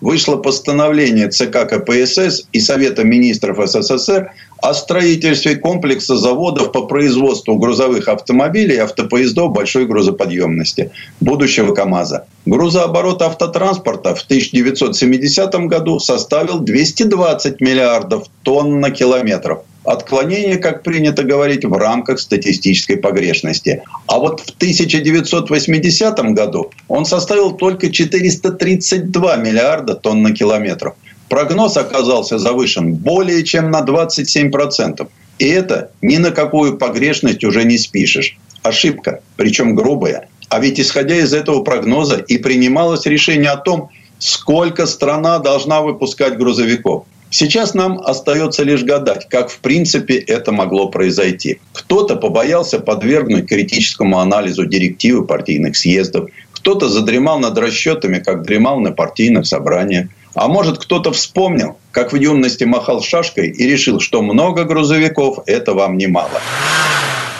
вышло постановление ЦК КПСС и Совета министров СССР о строительстве комплекса заводов по производству грузовых автомобилей и автопоездов большой грузоподъемности, будущего КАМАЗа. Грузооборот автотранспорта в 1970 году составил 220 миллиардов тонн на километр. Отклонение, как принято говорить, в рамках статистической погрешности. А вот в 1980 году он составил только 432 миллиарда тонн на километр. Прогноз оказался завышен более чем на 27%. И это ни на какую погрешность уже не спишешь. Ошибка, причем грубая. А ведь исходя из этого прогноза и принималось решение о том, сколько страна должна выпускать грузовиков. Сейчас нам остается лишь гадать, как в принципе это могло произойти. Кто-то побоялся подвергнуть критическому анализу директивы партийных съездов, кто-то задремал над расчетами, как дремал на партийных собраниях. А может, кто-то вспомнил, как в юности махал шашкой и решил, что много грузовиков – это вам немало.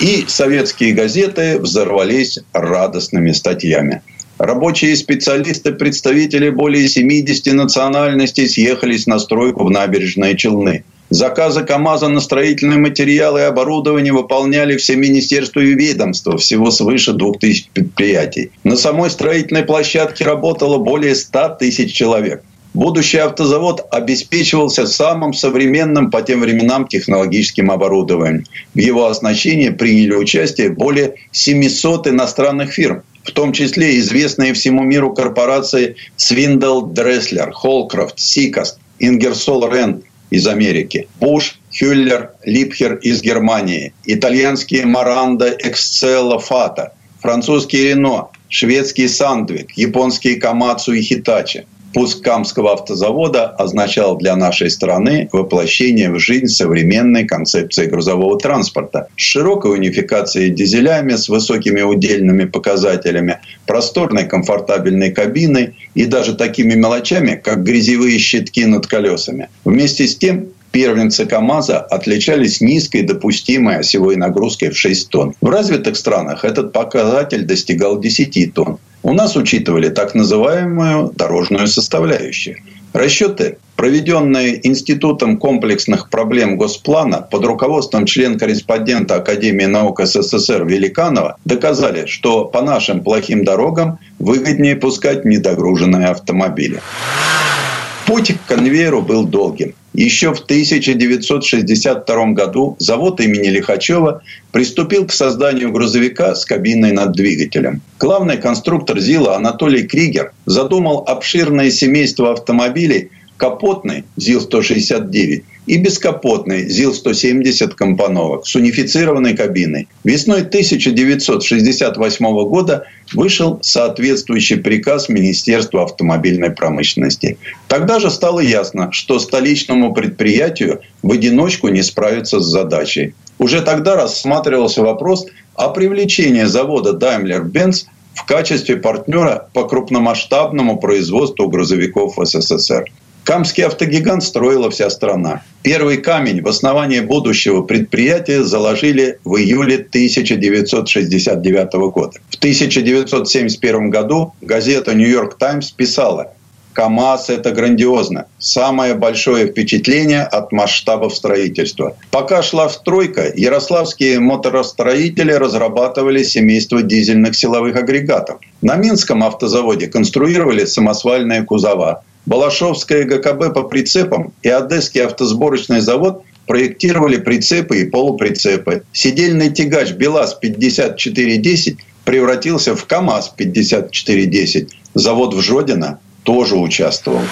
И советские газеты взорвались радостными статьями. Рабочие специалисты, представители более 70 национальностей съехались на стройку в набережные Челны. Заказы КАМАЗа на строительные материалы и оборудование выполняли все министерства и ведомства, всего свыше 2000 предприятий. На самой строительной площадке работало более 100 тысяч человек – Будущий автозавод обеспечивался самым современным по тем временам технологическим оборудованием. В его оснащении приняли участие более 700 иностранных фирм, в том числе известные всему миру корпорации Свиндл Дреслер, Холкрофт, Сикаст, Ингерсолл Рэнд из Америки, Буш, Хюллер, Либхерр из Германии, итальянские Морандо, Эксцелла, Фата, французский Рено, шведский Сандвик, японские Комацу и Хитачи – Пуск Камского автозавода означал для нашей страны воплощение в жизнь современной концепции грузового транспорта с широкой унификацией дизелями, с высокими удельными показателями, просторной комфортабельной кабиной и даже такими мелочами, как грязевые щитки над колесами. Вместе с тем первенцы КАМАЗа отличались низкой допустимой осевой нагрузкой в 6 тонн. В развитых странах этот показатель достигал 10 тонн. У нас учитывали так называемую дорожную составляющую. Расчеты, проведенные Институтом комплексных проблем Госплана под руководством член-корреспондента Академии наук СССР Великанова, доказали, что по нашим плохим дорогам выгоднее пускать недогруженные автомобили. Путь к конвейеру был долгим. Еще в 1962 году завод имени Лихачева приступил к созданию грузовика с кабиной над двигателем. Главный конструктор ЗИЛа Анатолий Кригер задумал обширное семейство автомобилей капотный ЗИЛ-169 и бескапотный ЗИЛ-170 компоновок с унифицированной кабиной. Весной 1968 года вышел соответствующий приказ Министерства автомобильной промышленности. Тогда же стало ясно, что столичному предприятию в одиночку не справиться с задачей. Уже тогда рассматривался вопрос о привлечении завода Daimler-Benz в качестве партнера по крупномасштабному производству грузовиков в СССР. Камский автогигант строила вся страна. Первый камень в основании будущего предприятия заложили в июле 1969 года. В 1971 году газета «Нью-Йорк Таймс» писала КАМАЗ – это грандиозно. Самое большое впечатление от масштабов строительства. Пока шла стройка, ярославские моторостроители разрабатывали семейство дизельных силовых агрегатов. На Минском автозаводе конструировали самосвальные кузова – Балашовское ГКБ по прицепам и Одесский автосборочный завод проектировали прицепы и полуприцепы. Сидельный тягач БелАЗ-5410 превратился в КАМАЗ-5410. Завод в Жодино тоже участвовал.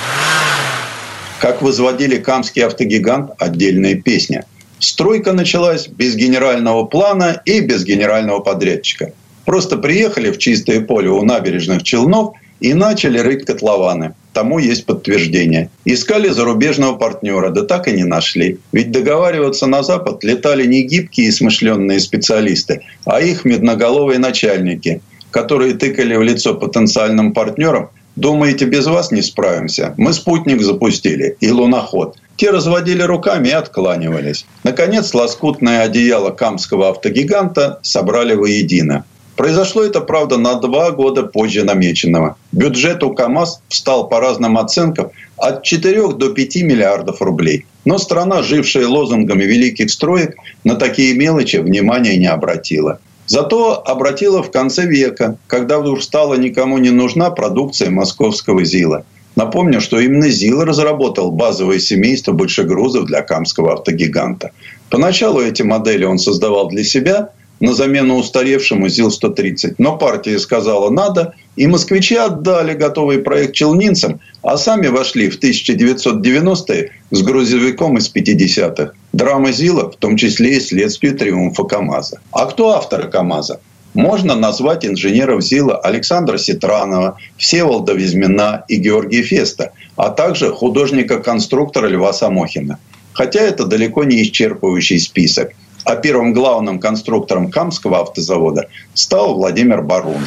Как возводили Камский автогигант – отдельная песня. Стройка началась без генерального плана и без генерального подрядчика. Просто приехали в чистое поле у набережных Челнов и начали рыть котлованы – Тому есть подтверждение. Искали зарубежного партнера, да так и не нашли. Ведь договариваться на Запад летали не гибкие и смышленные специалисты, а их медноголовые начальники, которые тыкали в лицо потенциальным партнерам Думаете, без вас не справимся? Мы спутник запустили и луноход. Те разводили руками и откланивались. Наконец, лоскутное одеяло камского автогиганта собрали воедино. Произошло это, правда, на два года позже намеченного. Бюджет у КАМАЗ встал по разным оценкам от 4 до 5 миллиардов рублей. Но страна, жившая лозунгами великих строек, на такие мелочи внимания не обратила. Зато обратила в конце века, когда вдруг стала никому не нужна продукция московского ЗИЛа. Напомню, что именно ЗИЛ разработал базовое семейство большегрузов для камского автогиганта. Поначалу эти модели он создавал для себя – на замену устаревшему ЗИЛ-130. Но партия сказала «надо», и москвичи отдали готовый проект челнинцам, а сами вошли в 1990-е с грузовиком из 50-х. Драма ЗИЛа, в том числе и следствие триумфа КАМАЗа. А кто авторы КАМАЗа? Можно назвать инженеров ЗИЛа Александра Ситранова, Всеволода Визмина и Георгия Феста, а также художника-конструктора Льва Самохина. Хотя это далеко не исчерпывающий список – а первым главным конструктором Камского автозавода стал Владимир Барун.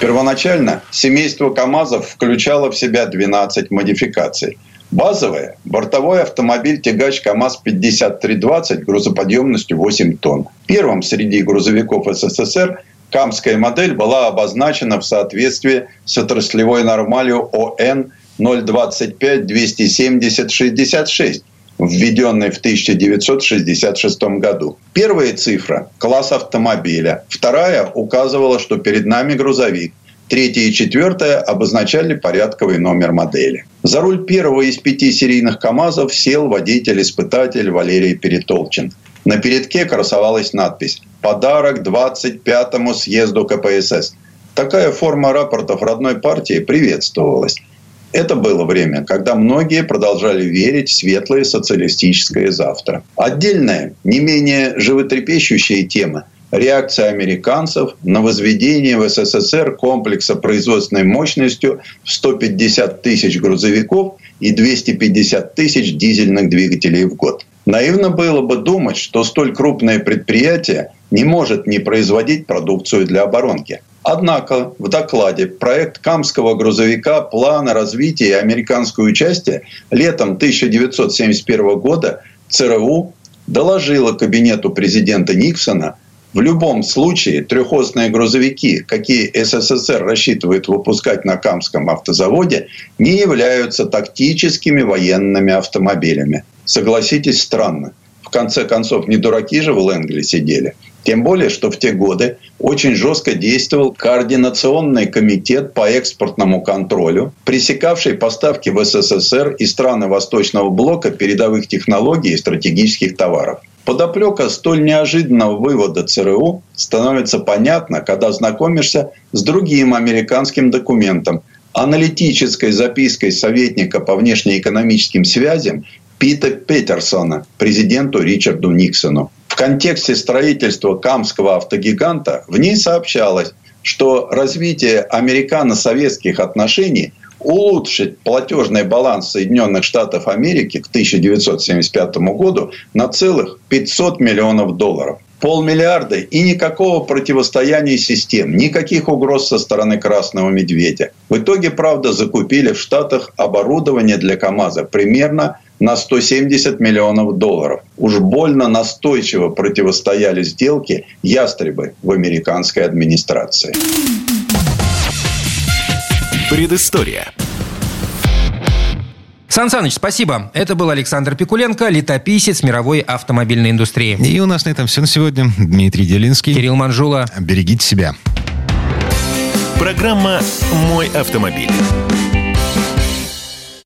Первоначально семейство КАМАЗов включало в себя 12 модификаций. Базовая – бортовой автомобиль-тягач КАМАЗ-5320 грузоподъемностью 8 тонн. Первым среди грузовиков СССР Камская модель была обозначена в соответствии с отраслевой нормалью ОН 025 270 66 введенный в 1966 году. Первая цифра – класс автомобиля. Вторая указывала, что перед нами грузовик. Третья и четвертая обозначали порядковый номер модели. За руль первого из пяти серийных КАМАЗов сел водитель-испытатель Валерий Перетолчин. На передке красовалась надпись «Подарок 25-му съезду КПСС». Такая форма рапортов родной партии приветствовалась. Это было время, когда многие продолжали верить в светлое социалистическое завтра. Отдельная, не менее животрепещущая тема – реакция американцев на возведение в СССР комплекса производственной мощностью в 150 тысяч грузовиков и 250 тысяч дизельных двигателей в год. Наивно было бы думать, что столь крупное предприятие не может не производить продукцию для оборонки. Однако в докладе проект Камского грузовика «Плана развития и американское участие» летом 1971 года ЦРУ доложила кабинету президента Никсона в любом случае трехосные грузовики, какие СССР рассчитывает выпускать на Камском автозаводе, не являются тактическими военными автомобилями. Согласитесь, странно. В конце концов, не дураки же в Лэнгли сидели. Тем более, что в те годы очень жестко действовал Координационный комитет по экспортному контролю, пресекавший поставки в СССР и страны Восточного блока передовых технологий и стратегических товаров. Подоплека столь неожиданного вывода ЦРУ становится понятна, когда знакомишься с другим американским документом, аналитической запиской советника по внешнеэкономическим связям Пита Петерсона президенту Ричарду Никсону. В контексте строительства Камского автогиганта в ней сообщалось, что развитие американо-советских отношений улучшит платежный баланс Соединенных Штатов Америки к 1975 году на целых 500 миллионов долларов. Полмиллиарда и никакого противостояния систем, никаких угроз со стороны Красного Медведя. В итоге, правда, закупили в Штатах оборудование для КАМАЗа примерно на 170 миллионов долларов. Уж больно настойчиво противостояли сделке ястребы в американской администрации. Предыстория. Сан Саныч, спасибо. Это был Александр Пикуленко, летописец мировой автомобильной индустрии. И у нас на этом все на сегодня. Дмитрий Делинский. Кирилл Манжула. Берегите себя. Программа «Мой автомобиль».